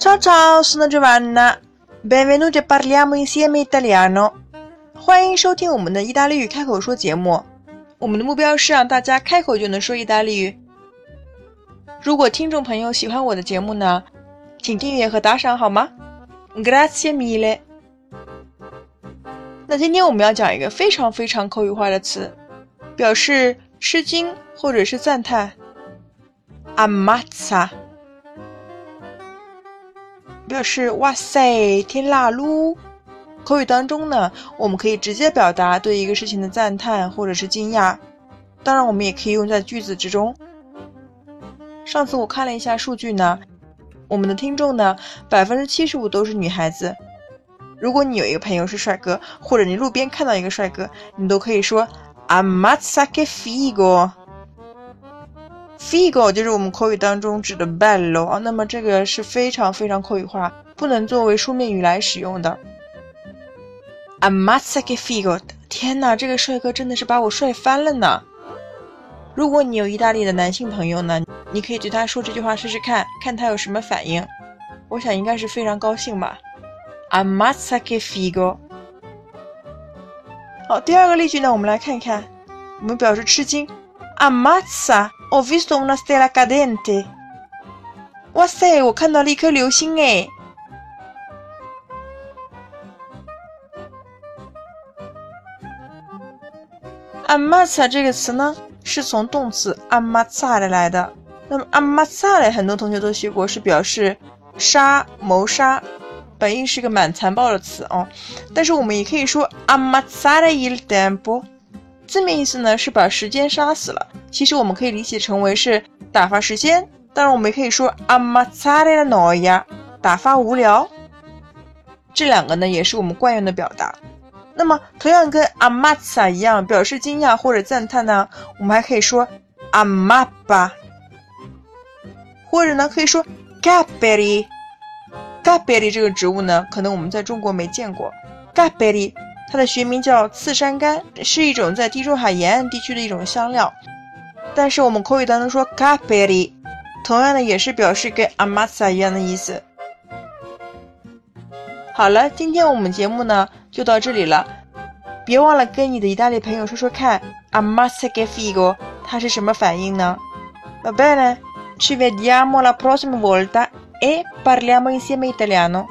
Ciao ciao, sono Giovanna. Benvenuti a parliamo insieme italiano. 欢迎收听我们的意大利语开口说节目。我们的目标是让大家开口就能说意大利语。如果听众朋友喜欢我的节目呢，请订阅和打赏好吗？Grazie mille。那今天我们要讲一个非常非常口语化的词，表示吃惊或者是赞叹。Ammazza。表示哇塞，天啦噜！口语当中呢，我们可以直接表达对一个事情的赞叹或者是惊讶。当然，我们也可以用在句子之中。上次我看了一下数据呢，我们的听众呢，百分之七十五都是女孩子。如果你有一个朋友是帅哥，或者你路边看到一个帅哥，你都可以说 Ammazza che figo。Figo 就是我们口语当中指的拜罗啊，那么这个是非常非常口语化，不能作为书面语来使用的。Ammazza che figo！天哪，这个帅哥真的是把我帅翻了呢！如果你有意大利的男性朋友呢，你可以对他说这句话试试看，看他有什么反应。我想应该是非常高兴吧。Ammazza che figo！好，第二个例句呢，我们来看一看，我们表示吃惊。Ammazza! Ho visto una stella cadente. 哇塞，我看到了一颗流星哎！Ammazza 这个词呢，是从动词 ammazzare 来的。那么 ammazzare 很多同学都学过，是表示杀、谋杀，本意是个蛮残暴的词哦。但是我们也可以说 ammazzare il tempo。字面意思呢是把时间杀死了，其实我们可以理解成为是打发时间。当然，我们也可以说 ammazzare la noia，打发无聊。这两个呢也是我们惯用的表达。那么，同样跟 ammazza 一样，表示惊讶或者赞叹呢，我们还可以说 Amapa 或者呢可以说 gabberi。gabberi 这个植物呢，可能我们在中国没见过 gabberi。它的学名叫刺山柑，是一种在地中海沿岸地区的一种香料。但是我们口语当中说 c a p e r i 同样的也是表示跟 amasa 一样的意思。好了，今天我们节目呢就到这里了，别忘了跟你的意大利朋友说说看，amasa che figo，他是什么反应呢？Va bene, ci vediamo la prossima volta e parliamo insieme italiano.